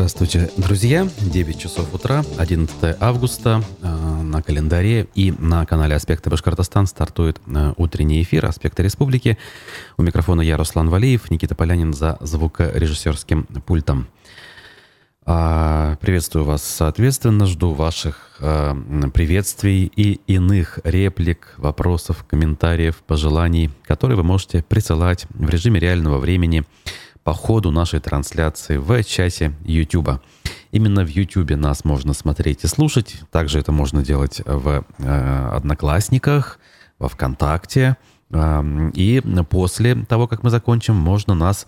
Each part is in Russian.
Здравствуйте, друзья. 9 часов утра, 11 августа. Э, на календаре и на канале «Аспекты Башкортостан» стартует э, утренний эфир «Аспекты Республики». У микрофона я, Руслан Валиев, Никита Полянин за звукорежиссерским пультом. А, приветствую вас, соответственно, жду ваших э, приветствий и иных реплик, вопросов, комментариев, пожеланий, которые вы можете присылать в режиме реального времени – по ходу нашей трансляции в чате YouTube. Именно в YouTube нас можно смотреть и слушать. Также это можно делать в э, Одноклассниках, во ВКонтакте. Э, и после того, как мы закончим, можно нас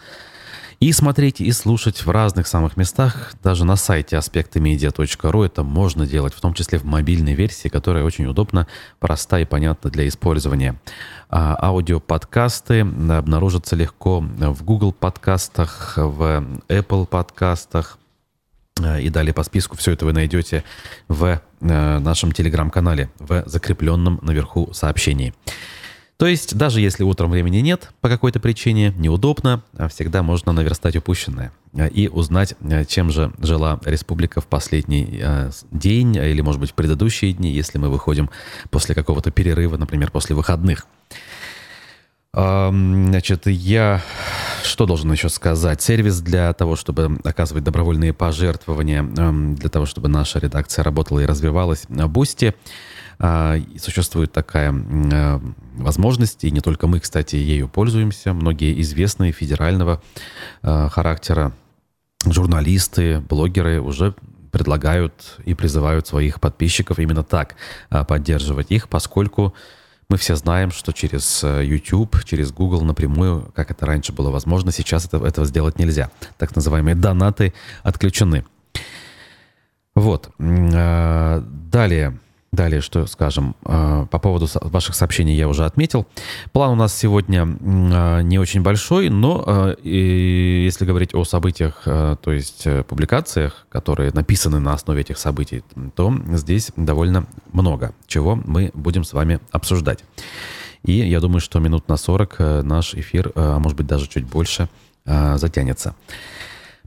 и смотреть, и слушать в разных самых местах. Даже на сайте аспектымедиа.ру это можно делать, в том числе в мобильной версии, которая очень удобна, проста и понятна для использования. А аудиоподкасты обнаружатся легко в Google подкастах, в Apple подкастах, и далее по списку все это вы найдете в э, нашем телеграм-канале в закрепленном наверху сообщении. То есть, даже если утром времени нет по какой-то причине, неудобно, а всегда можно наверстать упущенное и узнать, э, чем же жила республика в последний э, день или, может быть, в предыдущие дни, если мы выходим после какого-то перерыва, например, после выходных. Значит, я что должен еще сказать? Сервис для того, чтобы оказывать добровольные пожертвования, для того, чтобы наша редакция работала и развивалась. Boosty. Существует такая а, возможность, и не только мы, кстати, ею пользуемся. Многие известные федерального а, характера журналисты, блогеры уже предлагают и призывают своих подписчиков именно так поддерживать их, поскольку мы все знаем, что через YouTube, через Google напрямую, как это раньше было возможно, сейчас это, этого сделать нельзя. Так называемые донаты отключены. Вот. Далее. Далее, что скажем, э, по поводу ваших сообщений я уже отметил. План у нас сегодня э, не очень большой, но э, если говорить о событиях, то есть публикациях, которые написаны на основе этих событий, то здесь довольно много чего мы будем с вами обсуждать. И я думаю, что минут на 40 наш эфир, а может быть даже чуть больше, затянется.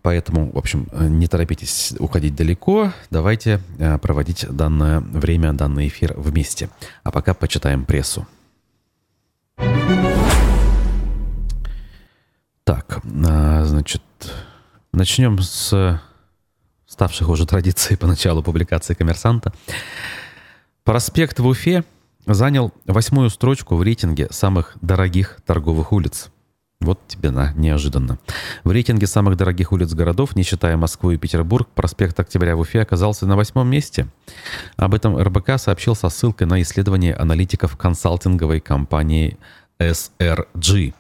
Поэтому, в общем, не торопитесь уходить далеко. Давайте э, проводить данное время, данный эфир вместе. А пока почитаем прессу. Так, э, значит, начнем с ставших уже традицией по началу публикации «Коммерсанта». Проспект в Уфе занял восьмую строчку в рейтинге самых дорогих торговых улиц – вот тебе на, неожиданно. В рейтинге самых дорогих улиц городов, не считая Москву и Петербург, проспект Октября в Уфе оказался на восьмом месте. Об этом РБК сообщил со ссылкой на исследование аналитиков консалтинговой компании SRG.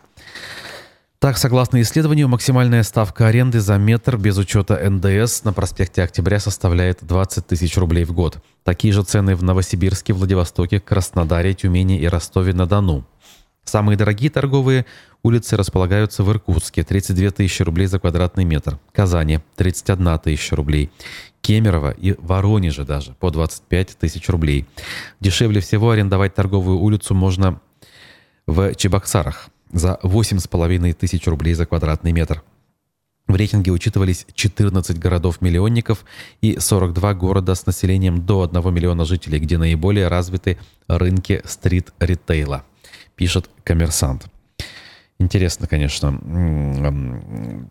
Так, согласно исследованию, максимальная ставка аренды за метр без учета НДС на проспекте Октября составляет 20 тысяч рублей в год. Такие же цены в Новосибирске, Владивостоке, Краснодаре, Тюмени и Ростове-на-Дону. Самые дорогие торговые улицы располагаются в Иркутске – 32 тысячи рублей за квадратный метр, Казани – 31 тысяча рублей, Кемерово и Воронеже даже по 25 тысяч рублей. Дешевле всего арендовать торговую улицу можно в Чебоксарах за 8,5 тысяч рублей за квадратный метр. В рейтинге учитывались 14 городов-миллионников и 42 города с населением до 1 миллиона жителей, где наиболее развиты рынки стрит-ритейла – пишет коммерсант. Интересно, конечно,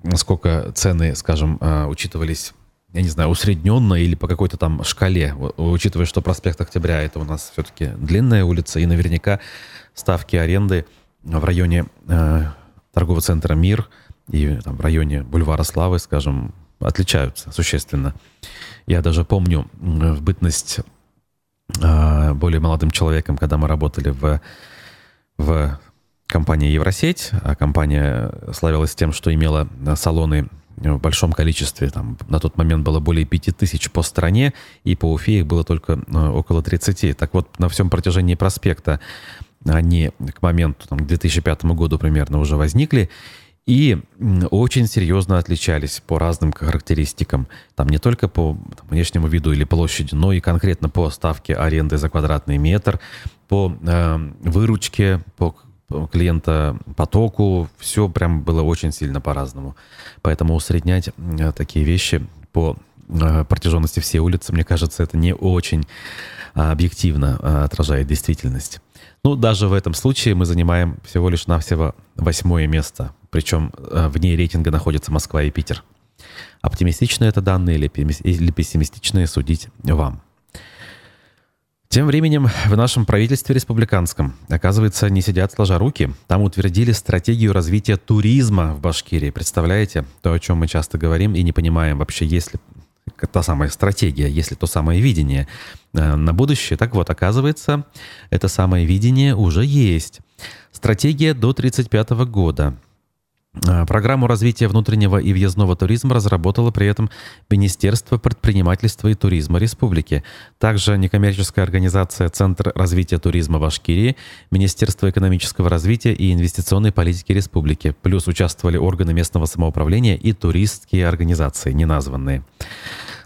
насколько цены, скажем, а, учитывались, я не знаю, усредненно или по какой-то там шкале, учитывая, что проспект Октября это у нас все-таки длинная улица, и наверняка ставки аренды в районе э, торгового центра «Мир» и там, в районе бульвара Славы, скажем, отличаются существенно. Я даже помню в бытность э, более молодым человеком, когда мы работали в в компании Евросеть. А компания славилась тем, что имела салоны в большом количестве. Там, на тот момент было более 5000 по стране, и по Уфе их было только э, около 30. Так вот, на всем протяжении проспекта они к моменту, там, к 2005 году примерно уже возникли, и очень серьезно отличались по разным характеристикам. Там не только по там, внешнему виду или площади, но и конкретно по ставке аренды за квадратный метр, по э, выручке, по клиента потоку, все прям было очень сильно по-разному. Поэтому усреднять э, такие вещи по э, протяженности всей улицы, мне кажется, это не очень объективно отражает действительность. Ну, даже в этом случае мы занимаем всего лишь навсего восьмое место. Причем вне рейтинга находятся Москва и Питер. Оптимистичные это данные или пессимистичные судить вам. Тем временем в нашем правительстве республиканском, оказывается, не сидят сложа руки. Там утвердили стратегию развития туризма в Башкирии. Представляете? То, о чем мы часто говорим и не понимаем вообще, есть ли та самая стратегия, есть ли то самое видение э, на будущее. Так вот, оказывается, это самое видение уже есть. Стратегия до 1935 года. А, программу развития внутреннего и въездного туризма разработало при этом Министерство предпринимательства и туризма Республики. Также некоммерческая организация Центр развития туризма Башкирии, Министерство экономического развития и инвестиционной политики Республики. Плюс участвовали органы местного самоуправления и туристские организации, неназванные.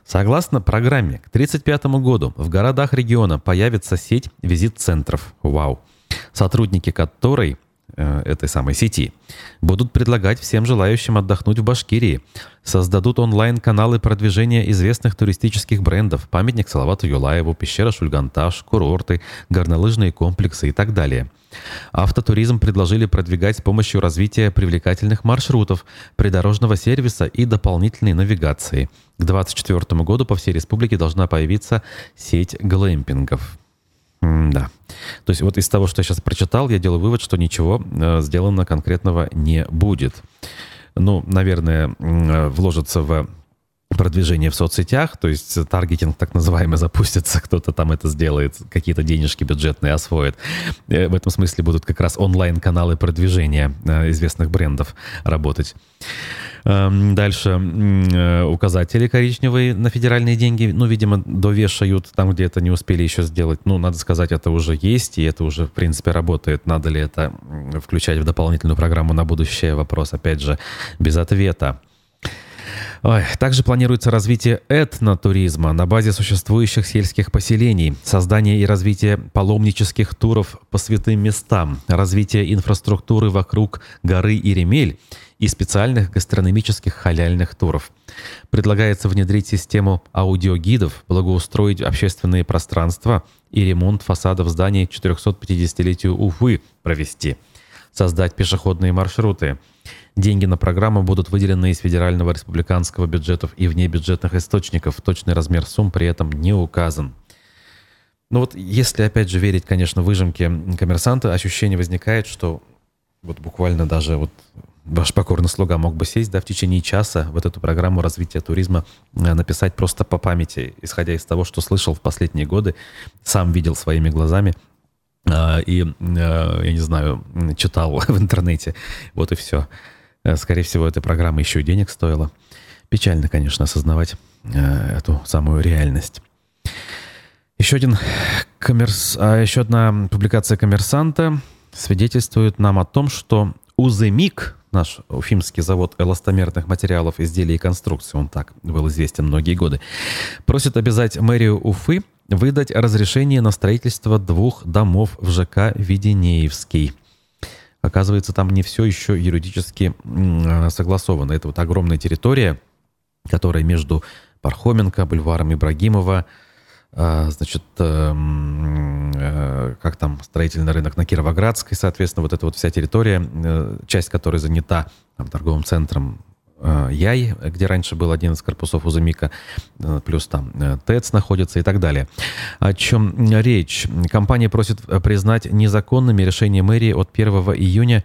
Согласно программе, к 1935 году в городах региона появится сеть визит-центров. Вау! Сотрудники которой Э, этой самой сети, будут предлагать всем желающим отдохнуть в Башкирии, создадут онлайн-каналы продвижения известных туристических брендов, памятник Салавату Юлаеву, пещера Шульганташ, курорты, горнолыжные комплексы и так далее. Автотуризм предложили продвигать с помощью развития привлекательных маршрутов, придорожного сервиса и дополнительной навигации. К 2024 году по всей республике должна появиться сеть глэмпингов. Да. То есть вот из того, что я сейчас прочитал, я делаю вывод, что ничего э, сделано конкретного не будет. Ну, наверное, э, вложится в продвижение в соцсетях, то есть таргетинг так называемый запустится, кто-то там это сделает, какие-то денежки бюджетные освоит. Э, в этом смысле будут как раз онлайн-каналы продвижения э, известных брендов работать. Эм, дальше э, указатели коричневые на федеральные деньги, ну, видимо, довешают там, где это не успели еще сделать. Ну, надо сказать, это уже есть, и это уже, в принципе, работает. Надо ли это включать в дополнительную программу на будущее? Вопрос, опять же, без ответа. Ой, также планируется развитие этнотуризма на базе существующих сельских поселений, создание и развитие паломнических туров по святым местам, развитие инфраструктуры вокруг горы Иремель и специальных гастрономических халяльных туров. Предлагается внедрить систему аудиогидов, благоустроить общественные пространства и ремонт фасадов зданий 450-летию Уфы провести, создать пешеходные маршруты, Деньги на программу будут выделены из федерального республиканского бюджетов и внебюджетных источников. Точный размер сумм при этом не указан. Ну вот если, опять же, верить, конечно, выжимке коммерсанта, ощущение возникает, что вот буквально даже вот ваш покорный слуга мог бы сесть, да, в течение часа вот эту программу развития туризма э, написать просто по памяти, исходя из того, что слышал в последние годы, сам видел своими глазами э, и, э, я не знаю, читал в интернете. Вот и все. Э, скорее всего, эта программа еще и денег стоила. Печально, конечно, осознавать э, эту самую реальность. Еще, один коммерс... а еще одна публикация коммерсанта свидетельствует нам о том, что Уземик, наш уфимский завод эластомерных материалов, изделий и конструкций, он так был известен многие годы, просит обязать мэрию Уфы выдать разрешение на строительство двух домов в ЖК Веденеевский – Оказывается, там не все еще юридически а, согласовано. Это вот огромная территория, которая между Пархоменко, бульваром Ибрагимова, а, значит, э, как там, строительный рынок на Кировоградской, соответственно, вот эта вот вся территория, э, часть которой занята там, торговым центром Э, Яй, где раньше был один из корпусов Узумика, э, плюс там э, ТЭЦ находится и так далее. О чем речь? Компания просит признать незаконными решения мэрии от 1 июня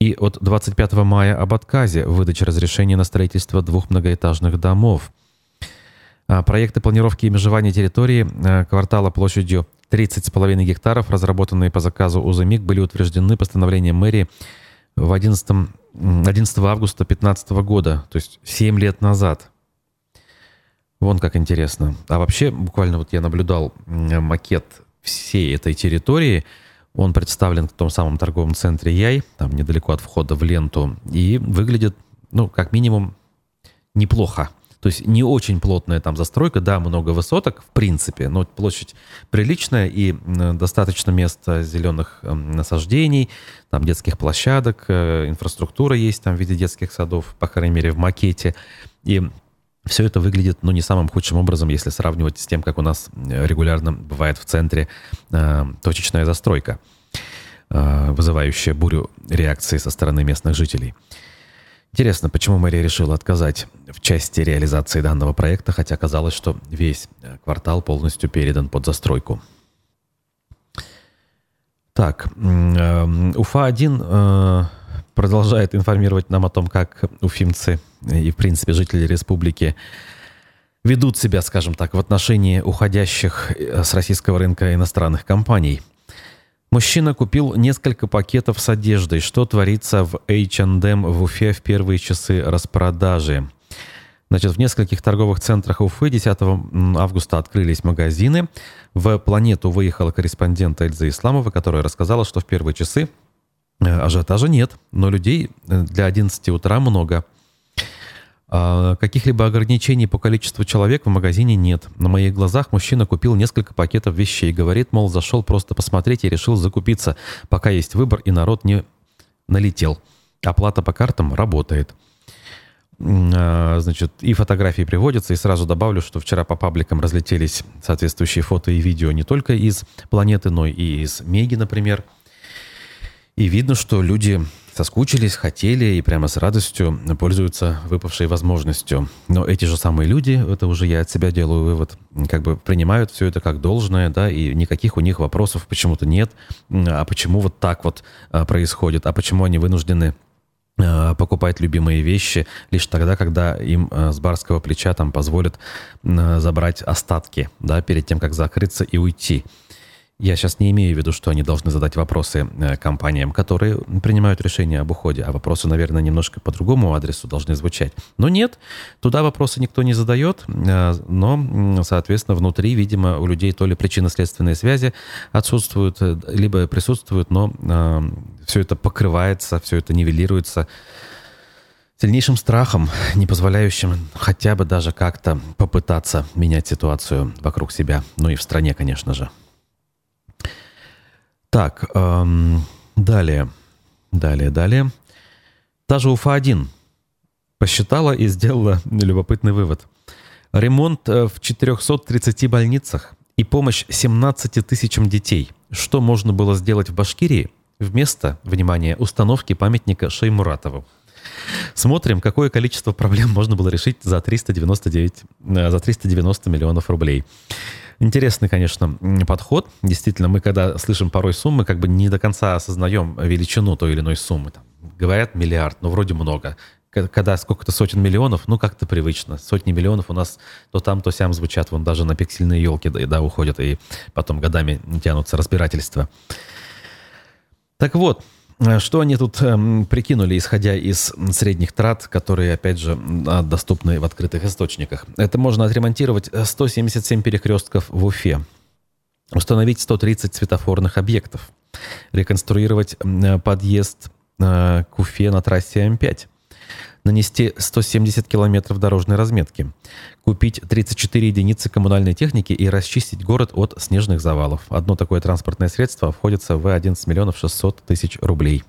и от 25 мая об отказе в выдаче разрешения на строительство двух многоэтажных домов. Проекты планировки и межевания территории квартала площадью 30,5 гектаров, разработанные по заказу УЗМИК, были утверждены постановлением мэрии в 11, 11 августа 2015 года, то есть 7 лет назад. Вон как интересно. А вообще, буквально вот я наблюдал макет всей этой территории. Он представлен в том самом торговом центре Яй, там недалеко от входа в ленту, и выглядит, ну, как минимум, неплохо. То есть не очень плотная там застройка, да, много высоток, в принципе, но площадь приличная и достаточно места зеленых эм, насаждений, там детских площадок, э, инфраструктура есть там в виде детских садов, по крайней мере, в макете. И Все это выглядит, ну, не самым худшим образом, если сравнивать с тем, как у нас регулярно бывает в центре э, точечная застройка, э, вызывающая бурю реакции со стороны местных жителей. Интересно, почему мэрия решила отказать в части реализации данного проекта, хотя оказалось, что весь квартал полностью передан под застройку. Так, э, Уфа-1 э, продолжает информировать нам о том, как уфимцы и, в принципе, жители республики ведут себя, скажем так, в отношении уходящих э, с российского рынка иностранных компаний. Мужчина купил несколько пакетов с одеждой. Что творится в H&M в Уфе в первые часы распродажи? Значит, в нескольких торговых центрах Уфы 10 августа открылись магазины. В «Планету» выехала корреспондент Эльза Исламова, которая рассказала, что в первые часы э, ажиотажа нет, но людей э, для 11 утра много. А каких-либо ограничений по количеству человек в магазине нет. На моих глазах мужчина купил несколько пакетов вещей. Говорит, мол, зашел просто посмотреть и решил закупиться, пока есть выбор и народ не налетел. Оплата по картам работает. А, значит, и фотографии приводятся, и сразу добавлю, что вчера по пабликам разлетелись соответствующие фото и видео не только из планеты, но и из Меги, например. И видно, что люди соскучились, хотели и прямо с радостью пользуются выпавшей возможностью. Но эти же самые люди, это уже я от себя делаю вывод, как бы принимают все это как должное, да, и никаких у них вопросов почему-то нет. А почему вот так вот а, происходит? А почему они вынуждены Э, покупать любимые вещи лишь тогда, когда им э, с барского плеча там позволят забрать остатки, да, перед тем, как закрыться и уйти. Я сейчас не имею в виду, что они должны задать вопросы компаниям, которые принимают решение об уходе, а вопросы, наверное, немножко по другому адресу должны звучать. Но нет, туда вопросы никто не задает, но, соответственно, внутри, видимо, у людей то ли причинно-следственные связи отсутствуют, либо присутствуют, но все это покрывается, все это нивелируется сильнейшим страхом, не позволяющим хотя бы даже как-то попытаться менять ситуацию вокруг себя, ну и в стране, конечно же. Так, эм, далее, далее, далее. Же Уфа-1 посчитала и сделала любопытный вывод. Ремонт э, в 430 больницах и помощь 17 тысячам детей. Что можно было сделать в Башкирии – вместо, внимание, установки памятника Шеймуратову. Смотрим, какое количество проблем можно было решить за 399, э, за 390 миллионов рублей. Интересный, конечно, подход. Действительно, мы когда слышим порой суммы, как бы не до конца осознаем величину той или иной суммы. Там, говорят миллиард, но вроде много. Когда сколько-то сотен миллионов, ну как-то привычно. Сотни миллионов у нас то там, то сям звучат. Вон даже на пиксельные елки да, да, уходят, и потом годами тянутся разбирательства. Так вот, что они тут э, прикинули, исходя из средних трат, которые, опять же, а, доступны в открытых источниках? Это можно отремонтировать 177 перекрестков в Уфе, установить 130 светофорных объектов, реконструировать э, подъезд э, к Уфе на трассе М5, нанести 170 километров дорожной разметки, купить 34 единицы коммунальной техники и расчистить город от снежных завалов. Одно такое транспортное средство обходится в 11 миллионов 600 тысяч рублей.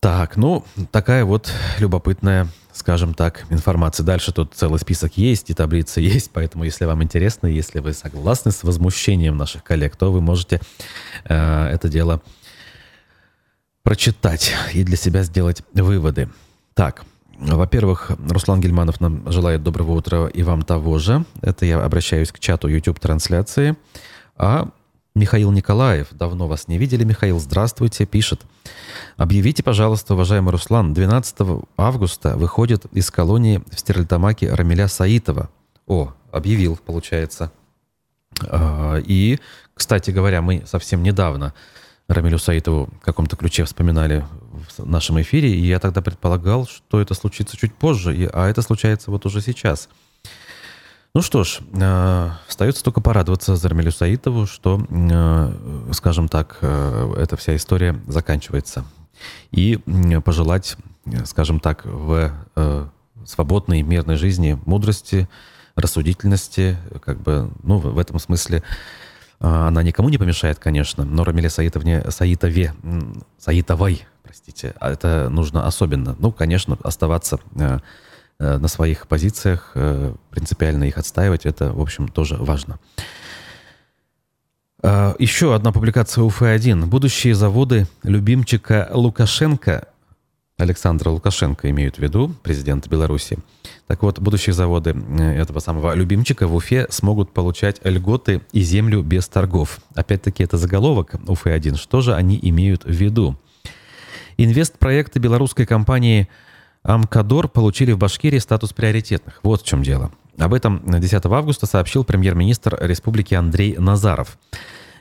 Так, ну, такая вот любопытная, скажем так, информация. Дальше тут целый список есть, и таблица есть, поэтому, если вам интересно, если вы согласны с возмущением наших коллег, то вы можете э, это дело прочитать и для себя сделать выводы. Так, во-первых, Руслан Гельманов нам желает доброго утра и вам того же. Это я обращаюсь к чату YouTube-трансляции. А Михаил Николаев, давно вас не видели, Михаил, здравствуйте, пишет. Объявите, пожалуйста, уважаемый Руслан, 12 августа выходит из колонии в Стерлитамаке Рамиля Саитова. О, объявил, получается. А, и, кстати говоря, мы совсем недавно Рамилю Саитову в каком-то ключе вспоминали в нашем эфире, и я тогда предполагал, что это случится чуть позже, и, а это случается вот уже сейчас. Ну что ж, э, остается только порадоваться за Рамилю Саитову, что, э, скажем так, э, эта вся история заканчивается. И э, пожелать, скажем так, в э, свободной мирной жизни мудрости, рассудительности, как бы, ну, в этом смысле она никому не помешает, конечно, но Рамиле Саитовне, Саитове, Саитовой, простите, а это нужно особенно. Ну, конечно, оставаться э, на своих позициях, принципиально их отстаивать, это, в общем, тоже важно. Еще одна публикация УФ-1. Будущие заводы любимчика Лукашенко Александра Лукашенко имеют в виду, президента Беларуси. Так вот, будущие заводы э, этого самого любимчика в Уфе смогут получать льготы и землю без торгов. Опять-таки, это заголовок Уфы-1. Что же они имеют в виду? Инвестпроекты белорусской компании «Амкадор» получили в Башкирии статус приоритетных. Вот в чем дело. Об этом 10 августа сообщил премьер-министр республики Андрей Назаров.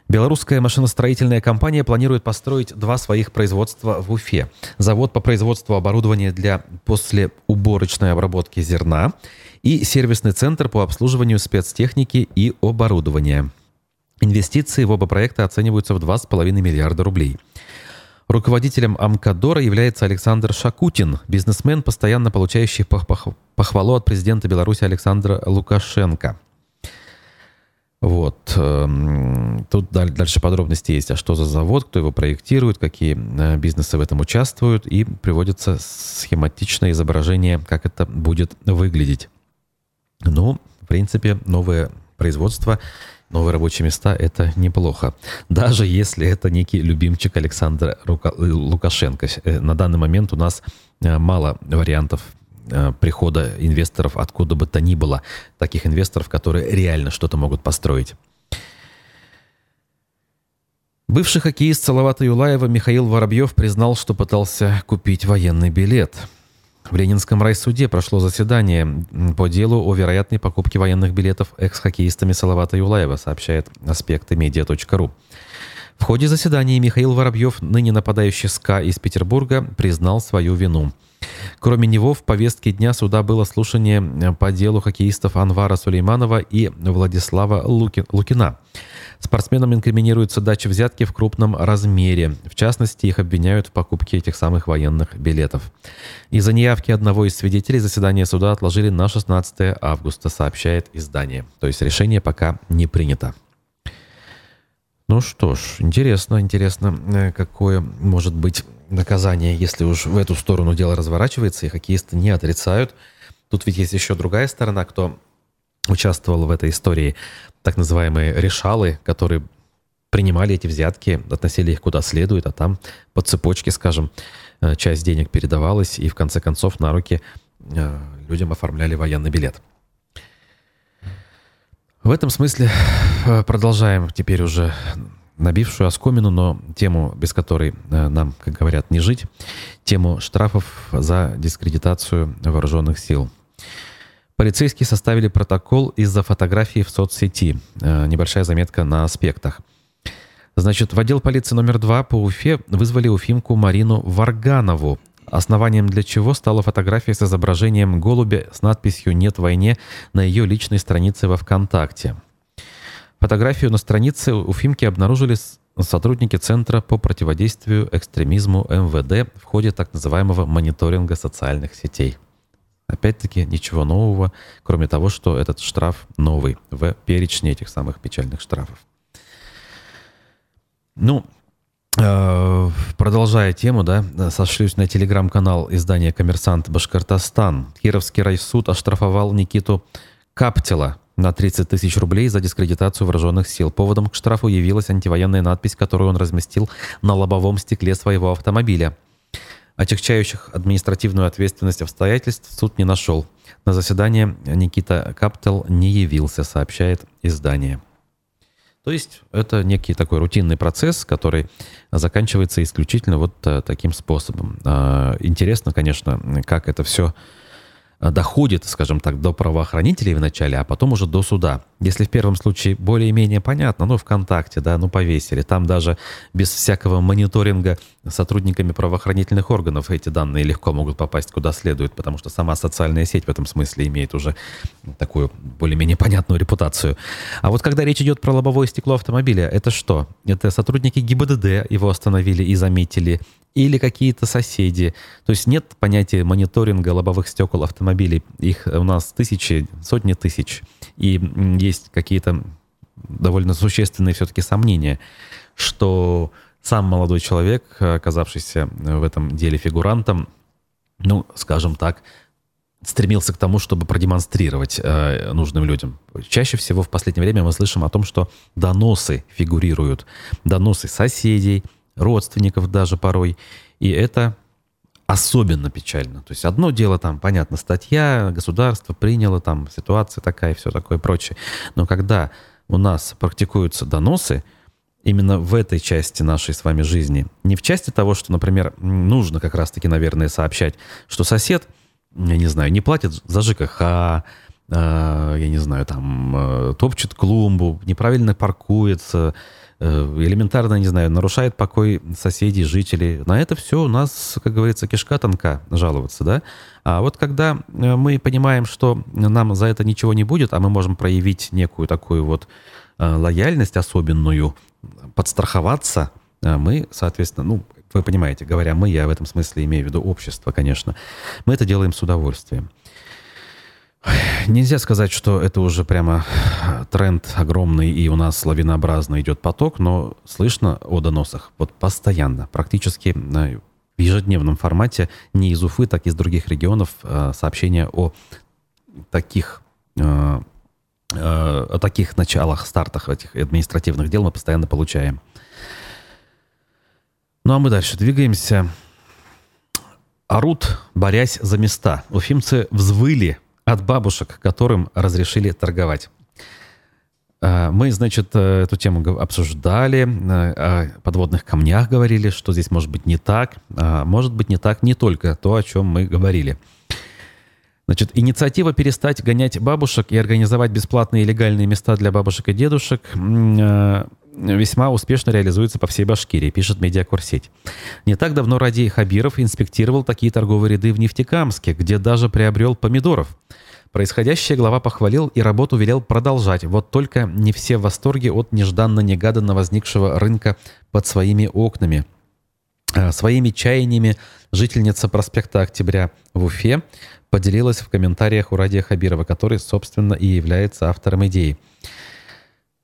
Белорусская машиностроительная компания планирует построить два своих производства в Уфе. Завод по производству оборудования для послеуборочной обработки зерна и сервисный центр по обслуживанию спецтехники и оборудования. Инвестиции в оба проекта оцениваются в 2,5 миллиарда рублей. Руководителем Амкадора является Александр Шакутин, бизнесмен, постоянно получающий похвалу от президента Беларуси Александра Лукашенко. Вот. Эм, тут дальше подробности есть, а что за завод, кто его проектирует, какие э, бизнесы в этом участвуют, и приводится схематичное изображение, как это будет выглядеть. Ну, в принципе, новое производство, новые рабочие места – это неплохо. Даже если это некий любимчик Александра Лукашенко. Э, на данный момент у нас э, мало вариантов прихода инвесторов откуда бы то ни было, таких инвесторов, которые реально что-то могут построить. Бывший хоккеист Салавата Юлаева Михаил Воробьев признал, что пытался купить военный билет. В Ленинском райсуде прошло заседание по делу о вероятной покупке военных билетов экс-хоккеистами Салавата Юлаева, сообщает аспекты медиа.ру. В ходе заседания Михаил Воробьев, ныне нападающий СКА из Петербурга, признал свою вину – Кроме него, в повестке дня суда было слушание э, по делу хоккеистов Анвара Сулейманова и Владислава Лукина. Спортсменам инкриминируется дача взятки в крупном размере. В частности, их обвиняют в покупке этих самых военных билетов. Из-за неявки одного из свидетелей заседание суда отложили на 16 августа, сообщает издание. То есть решение пока не принято. Ну что ж, интересно, интересно, э, какое может быть наказание, если уж в эту сторону дело разворачивается, и хоккеисты не отрицают. Тут ведь есть еще другая сторона, кто участвовал в этой истории, так называемые решалы, которые принимали эти взятки, относили их куда следует, а там по цепочке, скажем, э, часть денег передавалась, и в конце концов на руки э, людям оформляли военный билет. В этом смысле э, продолжаем теперь уже набившую оскомину, но тему, без которой э, нам, как говорят, не жить, тему штрафов за дискредитацию вооруженных сил. Полицейские составили протокол из-за фотографии в соцсети. Э, небольшая заметка на аспектах. Значит, в отдел полиции номер два по Уфе вызвали уфимку Марину Варганову, основанием для чего стала фотография с изображением голубя с надписью «Нет войне» на ее личной странице во ВКонтакте. Фотографию на странице у Фимки обнаружили сотрудники Центра по противодействию экстремизму МВД в ходе так называемого мониторинга социальных сетей. Опять-таки ничего нового, кроме того, что этот штраф новый в перечне этих самых печальных штрафов. Ну, продолжая тему, да, сошлюсь на телеграм-канал издания «Коммерсант Башкортостан». Кировский райсуд оштрафовал Никиту Каптела, на 30 тысяч рублей за дискредитацию вооруженных сил. Поводом к штрафу явилась антивоенная надпись, которую он разместил на лобовом стекле своего автомобиля. Отягчающих административную ответственность обстоятельств суд не нашел. На заседание Никита Каптел не явился, сообщает издание. То есть это некий такой рутинный процесс, который заканчивается исключительно вот э, таким способом. А, интересно, конечно, как это все доходит, скажем так, до правоохранителей вначале, а потом уже до суда. Если в первом случае более-менее понятно, ну, ВКонтакте, да, ну, повесили, там даже без всякого мониторинга сотрудниками правоохранительных органов эти данные легко могут попасть куда следует, потому что сама социальная сеть в этом смысле имеет уже такую более-менее понятную репутацию. А вот когда речь идет про лобовое стекло автомобиля, это что? Это сотрудники ГИБДД его остановили и заметили, или какие-то соседи. То есть нет понятия мониторинга лобовых стекол автомобилей. Их у нас тысячи, сотни тысяч. И есть какие-то довольно существенные все-таки сомнения, что сам молодой человек, оказавшийся в этом деле фигурантом, ну, скажем так, стремился к тому, чтобы продемонстрировать э, нужным людям. Чаще всего в последнее время мы слышим о том, что доносы фигурируют. Доносы соседей, родственников даже порой. И это особенно печально. То есть одно дело там, понятно, статья, государство приняло, там ситуация такая и все такое прочее. Но когда у нас практикуются доносы, именно в этой части нашей с вами жизни, не в части того, что, например, нужно как раз-таки, наверное, сообщать, что сосед, я не знаю, не платит за ЖКХ, э, я не знаю, там, э, топчет клумбу, неправильно паркуется, элементарно, не знаю, нарушает покой соседей, жителей. На это все у нас, как говорится, кишка тонка жаловаться, да? А вот когда э, мы понимаем, что нам за это ничего не будет, а мы можем проявить некую такую вот э, лояльность особенную, подстраховаться, мы, соответственно, ну, вы понимаете, говоря мы, я в этом смысле имею в виду общество, конечно, мы это делаем с удовольствием. Нельзя сказать, что это уже прямо тренд огромный и у нас лавинообразно идет поток, но слышно о доносах вот постоянно, практически в ежедневном формате не из Уфы, так и из других регионов а, сообщения о таких о таких началах, стартах этих административных дел мы постоянно получаем. Ну а мы дальше двигаемся. Орут, борясь за места. Уфимцы взвыли от бабушек, которым разрешили торговать. А, мы, значит, э, эту тему обсуждали, э, о подводных камнях говорили, что здесь может быть не так. Может быть не так не только то, о чем мы говорили. Значит, инициатива перестать гонять бабушек и организовать бесплатные и легальные места для бабушек и дедушек э, весьма успешно реализуется по всей Башкирии, пишет медиакурсеть. Не так давно Радий Хабиров инспектировал такие торговые ряды в Нефтекамске, где даже приобрел помидоров. Происходящее глава похвалил и работу велел продолжать, вот только не все в восторге от нежданно-негаданно возникшего рынка под своими окнами. А, своими чаяниями жительница проспекта Октября в Уфе поделилась в комментариях у Радия Хабирова, который, собственно, и является автором идеи.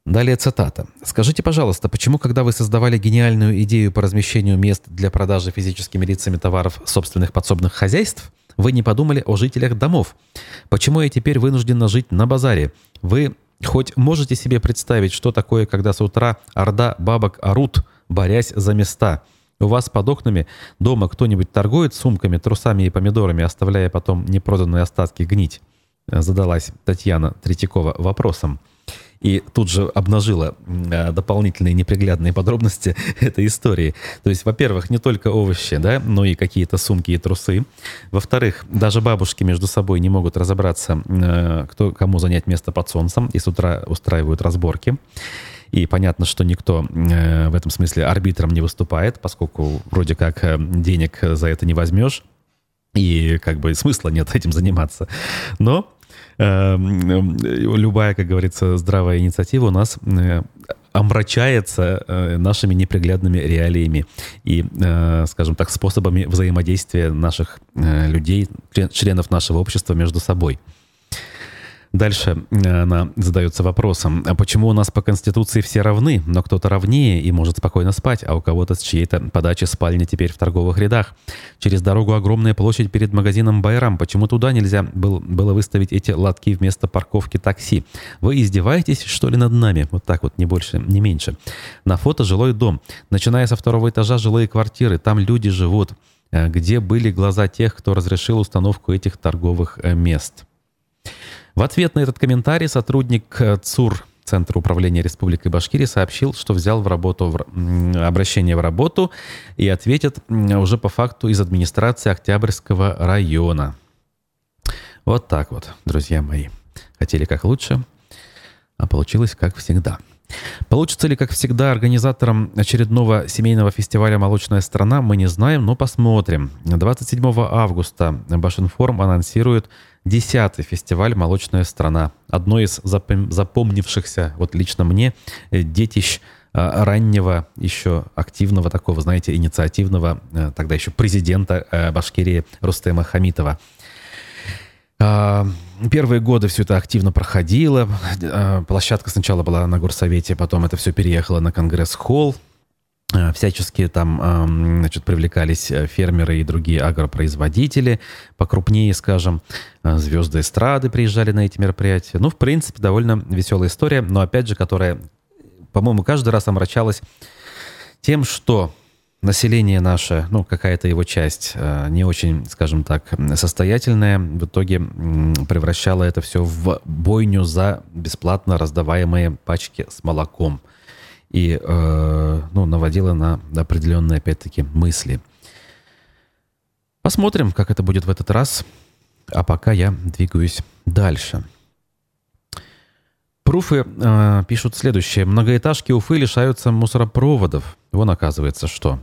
Далее цитата. «Скажите, пожалуйста, почему, когда вы создавали гениальную идею по размещению мест для продажи физическими лицами товаров собственных подсобных хозяйств, вы не подумали о жителях домов? Почему я теперь вынуждена жить на базаре? Вы хоть можете себе представить, что такое, когда с утра орда бабок орут, борясь за места?» У вас под окнами дома кто-нибудь торгует сумками, трусами и помидорами, оставляя потом непроданные остатки гнить? Задалась Татьяна Третьякова вопросом и тут же обнажила э, дополнительные неприглядные подробности этой истории. То есть, во-первых, не только овощи, да, но и какие-то сумки и трусы. Во-вторых, даже бабушки между собой не могут разобраться, э, кто кому занять место под солнцем, и с утра устраивают разборки. И понятно, что никто э, в этом смысле арбитром не выступает, поскольку вроде как денег за это не возьмешь. И как бы смысла нет этим заниматься. Но любая, как говорится, здравая инициатива у нас э, омрачается э, нашими неприглядными реалиями и, э, скажем так, способами взаимодействия наших людей, членов нашего общества между собой. Дальше э, она задается вопросом, а почему у нас по Конституции все равны, но кто-то равнее и может спокойно спать, а у кого-то с чьей-то подачи спальня теперь в торговых рядах. Через дорогу огромная площадь перед магазином Байрам. Почему туда нельзя был, было выставить эти лотки вместо парковки такси? Вы издеваетесь, что ли, над нами? Вот так вот, не больше, не меньше. На фото жилой дом. Начиная со второго этажа жилые квартиры. Там люди живут. Э, где были глаза тех, кто разрешил установку этих торговых э, мест? В ответ на этот комментарий сотрудник э, ЦУР Центра управления Республикой Башкирия сообщил, что взял в работу в, обращение в работу и ответит уже по факту из администрации Октябрьского района. Вот так вот, друзья мои. Хотели как лучше, а получилось как всегда. Получится ли, как всегда, организатором очередного семейного фестиваля «Молочная страна», мы не знаем, но посмотрим. 27 августа Башинформ анонсирует 10-й фестиваль «Молочная страна». Одно из запомнившихся, вот лично мне, э, детищ э, раннего, еще активного такого, знаете, инициативного, э, тогда еще президента Башкирии Рустема Хамитова. А, первые годы все это активно проходило. Площадка сначала была на горсовете, потом это все переехало на Конгресс-холл. Э, всячески там, значит, привлекались э, фермеры и другие агропроизводители, покрупнее, скажем, э, звезды эстрады приезжали на эти мероприятия. Ну, в принципе, довольно веселая история, но, опять же, которая, по-моему, каждый раз омрачалась тем, что население наше, ну, какая-то его часть, не очень, скажем так, состоятельная, в итоге превращала это все в бойню за бесплатно раздаваемые пачки с молоком – и э, ну, наводила на определенные, опять-таки, мысли. Посмотрим, как это будет в этот раз. А пока я двигаюсь дальше. Пруфы э, пишут следующее. Многоэтажки Уфы лишаются мусоропроводов. Вон оказывается, что.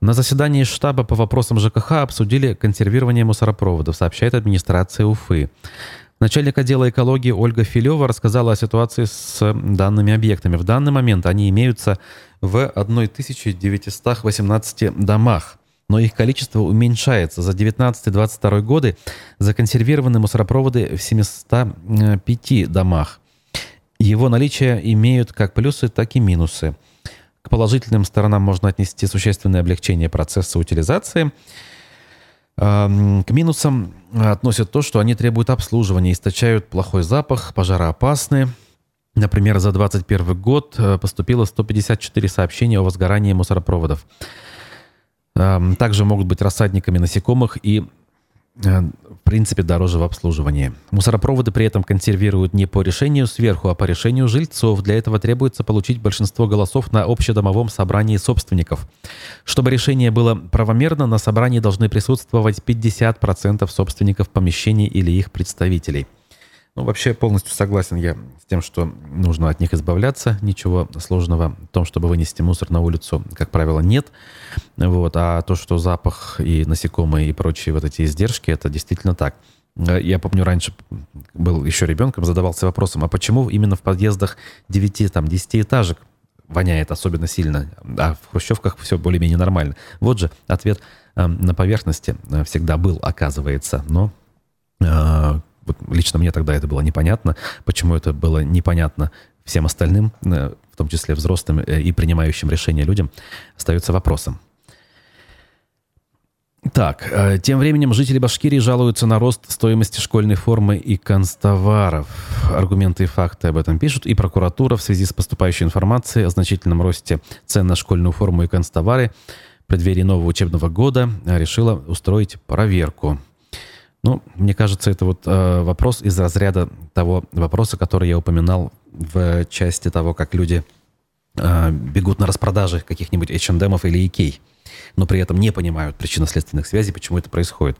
На заседании штаба по вопросам ЖКХ обсудили консервирование мусоропроводов, сообщает администрация Уфы. Начальник отдела экологии Ольга Филева рассказала о ситуации с данными объектами. В данный момент они имеются в 1918 домах, но их количество уменьшается. За 19-22 годы законсервированы мусоропроводы в 705 домах. Его наличие имеют как плюсы, так и минусы. К положительным сторонам можно отнести существенное облегчение процесса утилизации – к минусам относят то, что они требуют обслуживания, источают плохой запах, пожароопасны. Например, за 2021 год э, поступило 154 сообщения о возгорании мусоропроводов. Также могут быть рассадниками насекомых и Э, в принципе, дороже в обслуживании. Мусоропроводы при этом консервируют не по решению сверху, а по решению жильцов. Для этого требуется получить большинство голосов на общедомовом собрании собственников. Чтобы решение было правомерно, на собрании должны присутствовать 50% собственников помещений или их представителей. Ну, вообще полностью согласен я с тем, что нужно от них избавляться. Ничего сложного в том, чтобы вынести мусор на улицу, как правило, нет. Вот. А то, что запах и насекомые и прочие вот эти издержки, это действительно так. Я помню, раньше был еще ребенком, задавался вопросом, а почему именно в подъездах 9, там, 10 этажек воняет особенно сильно, а в хрущевках все более-менее нормально. Вот же ответ э, на поверхности э, всегда был, оказывается. Но э, вот лично мне тогда это было непонятно. Почему это было непонятно всем остальным, э, в том числе взрослым э, и принимающим решения людям, остается вопросом. Так, э, тем временем жители Башкирии жалуются на рост стоимости школьной формы и констоваров. Аргументы и факты об этом пишут, и прокуратура в связи с поступающей информацией о значительном росте цен на школьную форму и констовары в преддверии нового учебного года решила устроить проверку. Ну, мне кажется, это вот э, вопрос из разряда того вопроса, который я упоминал в части того, как люди э, бегут на распродажи каких-нибудь H&M или Ikea, но при этом не понимают причинно-следственных связей, почему это происходит.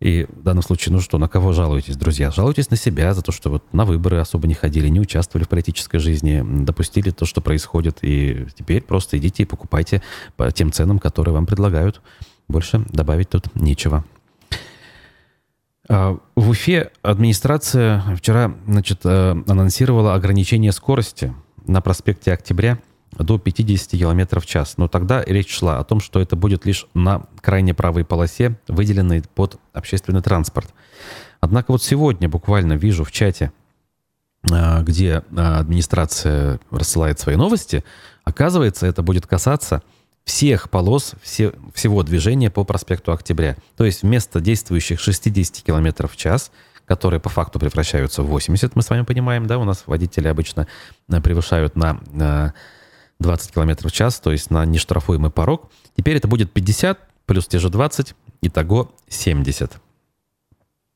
И в данном случае, ну что, на кого жалуетесь, друзья? Жалуйтесь на себя за то, что вот на выборы особо не ходили, не участвовали в политической жизни, допустили то, что происходит, и теперь просто идите и покупайте по тем ценам, которые вам предлагают. Больше добавить тут нечего. А, в Уфе администрация вчера значит, э, анонсировала ограничение скорости на проспекте Октября до 50 км в час. Но тогда речь шла о том, что это будет лишь на крайне правой полосе, выделенной под общественный транспорт. Однако вот сегодня буквально вижу в чате, а, где а, администрация рассылает свои новости, оказывается, это будет касаться всех полос все, всего движения по проспекту Октября. То есть вместо действующих 60 км в час, которые по факту превращаются в 80, мы с вами понимаем, да, у нас водители обычно э, превышают на 20 км в час, то есть на нештрафуемый порог. Теперь это будет 50 плюс те же 20, итого 70.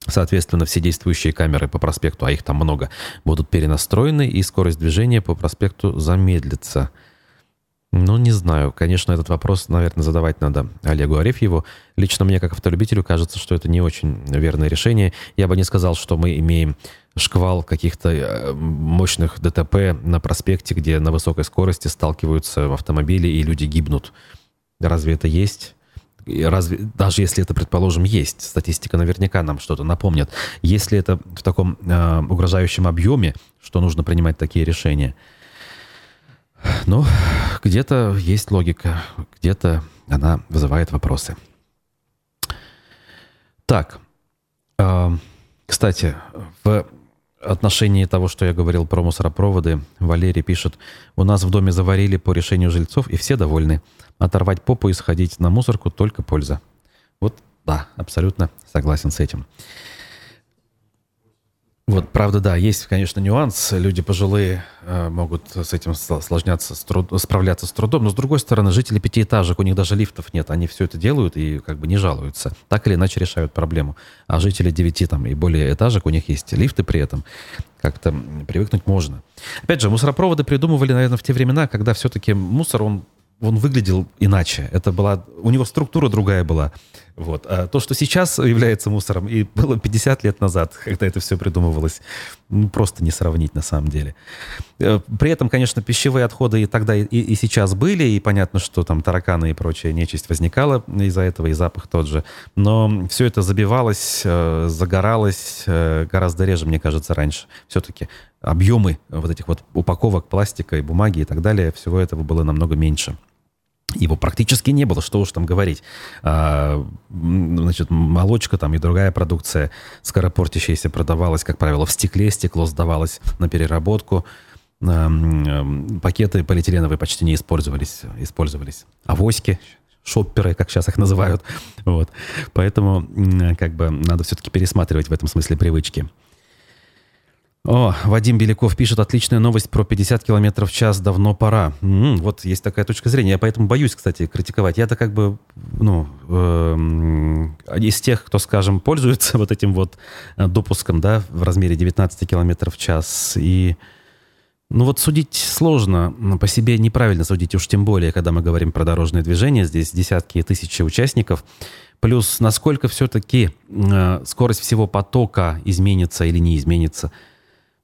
Соответственно, все действующие камеры по проспекту, а их там много, будут перенастроены, и скорость движения по проспекту замедлится. Ну, не знаю. Конечно, этот вопрос, наверное, задавать надо Олегу Арефьеву. Лично мне, как автолюбителю, кажется, что это не очень верное решение. Я бы не сказал, что мы имеем шквал каких-то э, мощных ДТП на проспекте, где на высокой скорости сталкиваются автомобили и люди гибнут. Разве это есть? разве, даже если это, предположим, есть, статистика наверняка нам что-то напомнит. Если это в таком э, угрожающем объеме, что нужно принимать такие решения – ну, где-то есть логика, где-то она вызывает вопросы. Так, э, кстати, в отношении того, что я говорил про мусоропроводы, Валерий пишет, у нас в доме заварили по решению жильцов, и все довольны. Оторвать попу и сходить на мусорку только польза. Вот да, абсолютно согласен с этим. Вот, правда, да, есть, конечно, нюанс. Люди пожилые э, могут с этим сложняться, с труд, справляться с трудом. Но, с другой стороны, жители пятиэтажек, у них даже лифтов нет. Они все это делают и как бы не жалуются. Так или иначе решают проблему. А жители девяти там и более этажек, у них есть лифты при этом. Как-то привыкнуть можно. Опять же, мусоропроводы придумывали, наверное, в те времена, когда все-таки мусор, он он выглядел иначе. Это была, у него структура другая была. Вот. А то, что сейчас является мусором, и было 50 лет назад, когда это все придумывалось, ну, просто не сравнить на самом деле. Э, при этом, конечно, пищевые отходы и тогда, и, и сейчас были, и понятно, что там тараканы и прочая нечисть возникала из-за этого, и запах тот же. Но все это забивалось, э, загоралось э, гораздо реже, мне кажется, раньше. Все-таки объемы вот этих вот упаковок пластика и бумаги и так далее, всего этого было намного меньше. Его практически не было, что уж там говорить. А, значит, молочка там и другая продукция скоропортящаяся продавалась, как правило, в стекле. Стекло сдавалось на переработку. А, пакеты полиэтиленовые почти не использовались. использовались. Авоськи, шопперы, как сейчас их называют. Вот. Поэтому как бы надо все-таки пересматривать в этом смысле привычки. О, Вадим Беляков пишет, отличная новость про 50 километров в час, давно пора. М-м, вот есть такая точка зрения. Я поэтому боюсь, кстати, критиковать. Я-то как бы, ну, э, из тех, кто, скажем, пользуется вот этим вот э, допуском, да, в размере 19 километров в час. И, ну вот судить сложно, по себе неправильно судить, уж тем более, когда мы говорим про дорожное движение. Здесь десятки и тысячи участников. Плюс, насколько все-таки э, скорость всего потока изменится или не изменится –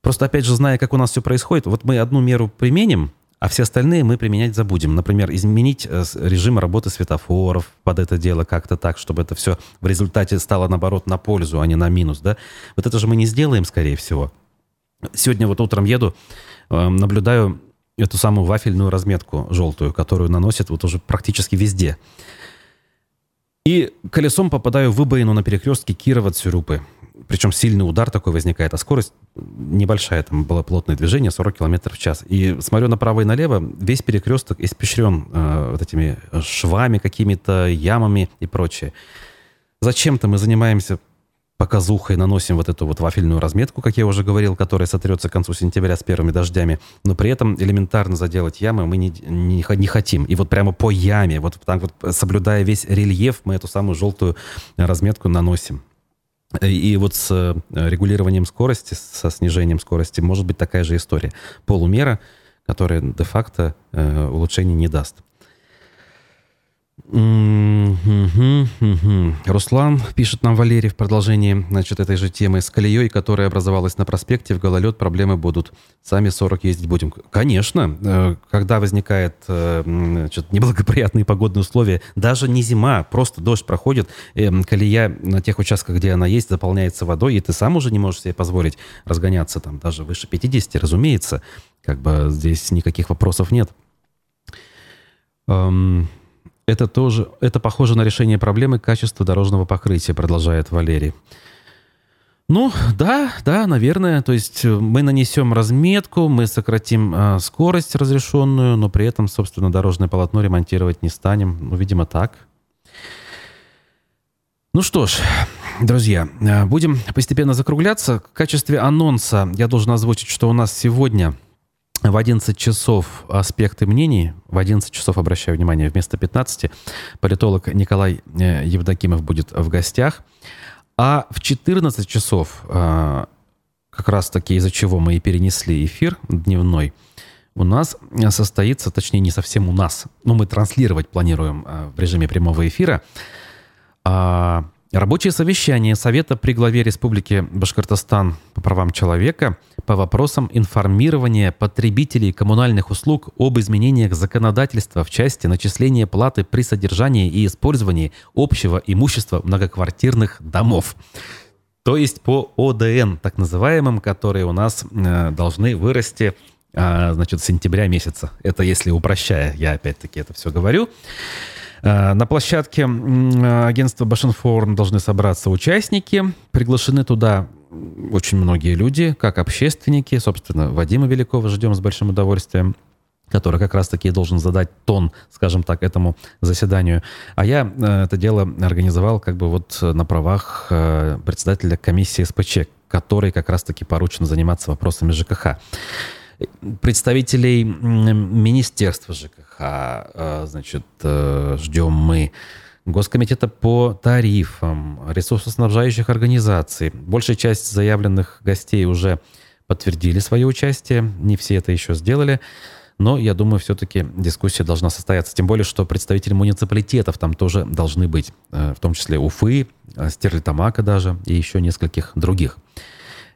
Просто, опять же, зная, как у нас все происходит, вот мы одну меру применим, а все остальные мы применять забудем. Например, изменить э, режим работы светофоров под это дело как-то так, чтобы это все в результате стало, наоборот, на пользу, а не на минус. Да? Вот это же мы не сделаем, скорее всего. Сегодня вот утром еду, э, наблюдаю эту самую вафельную разметку желтую, которую наносят вот уже практически везде. И колесом попадаю в выбоину на перекрестке Кирова-Цюрупы причем сильный удар такой возникает, а скорость небольшая, там было плотное движение, 40 км в час. И смотрю направо и налево, весь перекресток испещрен э, вот этими швами какими-то, ямами и прочее. Зачем-то мы занимаемся показухой, наносим вот эту вот вафельную разметку, как я уже говорил, которая сотрется к концу сентября с первыми дождями, но при этом элементарно заделать ямы мы не, не, не хотим. И вот прямо по яме, вот так вот соблюдая весь рельеф, мы эту самую желтую разметку наносим. И вот с э, регулированием скорости, со снижением скорости может быть такая же история. Полумера, которая де-факто э, улучшений не даст. Руслан пишет нам Валерий в продолжении значит, этой же темы. С колеей, которая образовалась на проспекте, в гололед проблемы будут. Сами 40 ездить будем. Конечно, э, когда возникает э, значит, неблагоприятные погодные условия, даже не зима, просто дождь проходит, э, колея на тех участках, где она есть, заполняется водой, и ты сам уже не можешь себе позволить разгоняться там даже выше 50, разумеется. Как бы здесь никаких вопросов нет. Эм, это тоже, это похоже на решение проблемы качества дорожного покрытия, продолжает Валерий. Ну, да, да, наверное. То есть э, мы нанесем разметку, мы сократим э, скорость разрешенную, но при этом, собственно, дорожное полотно ремонтировать не станем. Ну, видимо, так. Ну что ж, друзья, э, будем постепенно закругляться. В качестве анонса я должен озвучить, что у нас сегодня в 11 часов аспекты мнений, в 11 часов, обращаю внимание, вместо 15, политолог Николай э, Евдокимов будет в гостях. А в 14 часов, э, как раз таки из-за чего мы и перенесли эфир дневной, у нас состоится, точнее не совсем у нас, но мы транслировать планируем э, в режиме прямого эфира, а, Рабочее совещание Совета при главе Республики Башкортостан по правам человека по вопросам информирования потребителей коммунальных услуг об изменениях законодательства в части начисления платы при содержании и использовании общего имущества многоквартирных домов. То есть по ОДН, так называемым, которые у нас э, должны вырасти э, значит, с сентября месяца. Это если упрощая, я опять-таки это все говорю. Э, на площадке агентства Башинформ должны собраться участники. Приглашены туда очень многие люди, как общественники, собственно, Вадима Великова ждем с большим удовольствием, который как раз-таки должен задать тон, скажем так, этому заседанию. А я э, это дело организовал как бы вот на правах э, председателя комиссии СПЧ, который как раз-таки поручен заниматься вопросами ЖКХ. Представителей Министерства ЖКХ, э, значит, ждем мы. Госкомитета по тарифам, ресурсоснабжающих организаций. Большая часть заявленных гостей уже подтвердили свое участие, не все это еще сделали. Но я думаю, все-таки дискуссия должна состояться. Тем более, что представители муниципалитетов там тоже должны быть. Э, в том числе Уфы, э, Стерлитамака даже и еще нескольких других.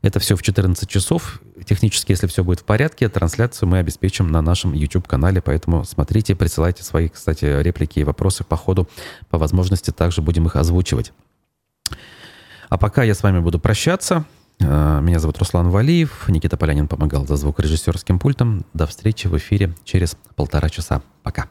Это все в 14 часов. Технически, если все будет в порядке, трансляцию мы обеспечим на нашем YouTube-канале, поэтому смотрите, присылайте свои, кстати, реплики и вопросы по ходу. По возможности также будем их озвучивать. А пока я с вами буду прощаться. Э, меня зовут Руслан Валиев. Никита Полянин помогал за звукорежиссерским пультом. До встречи в эфире через полтора часа. Пока.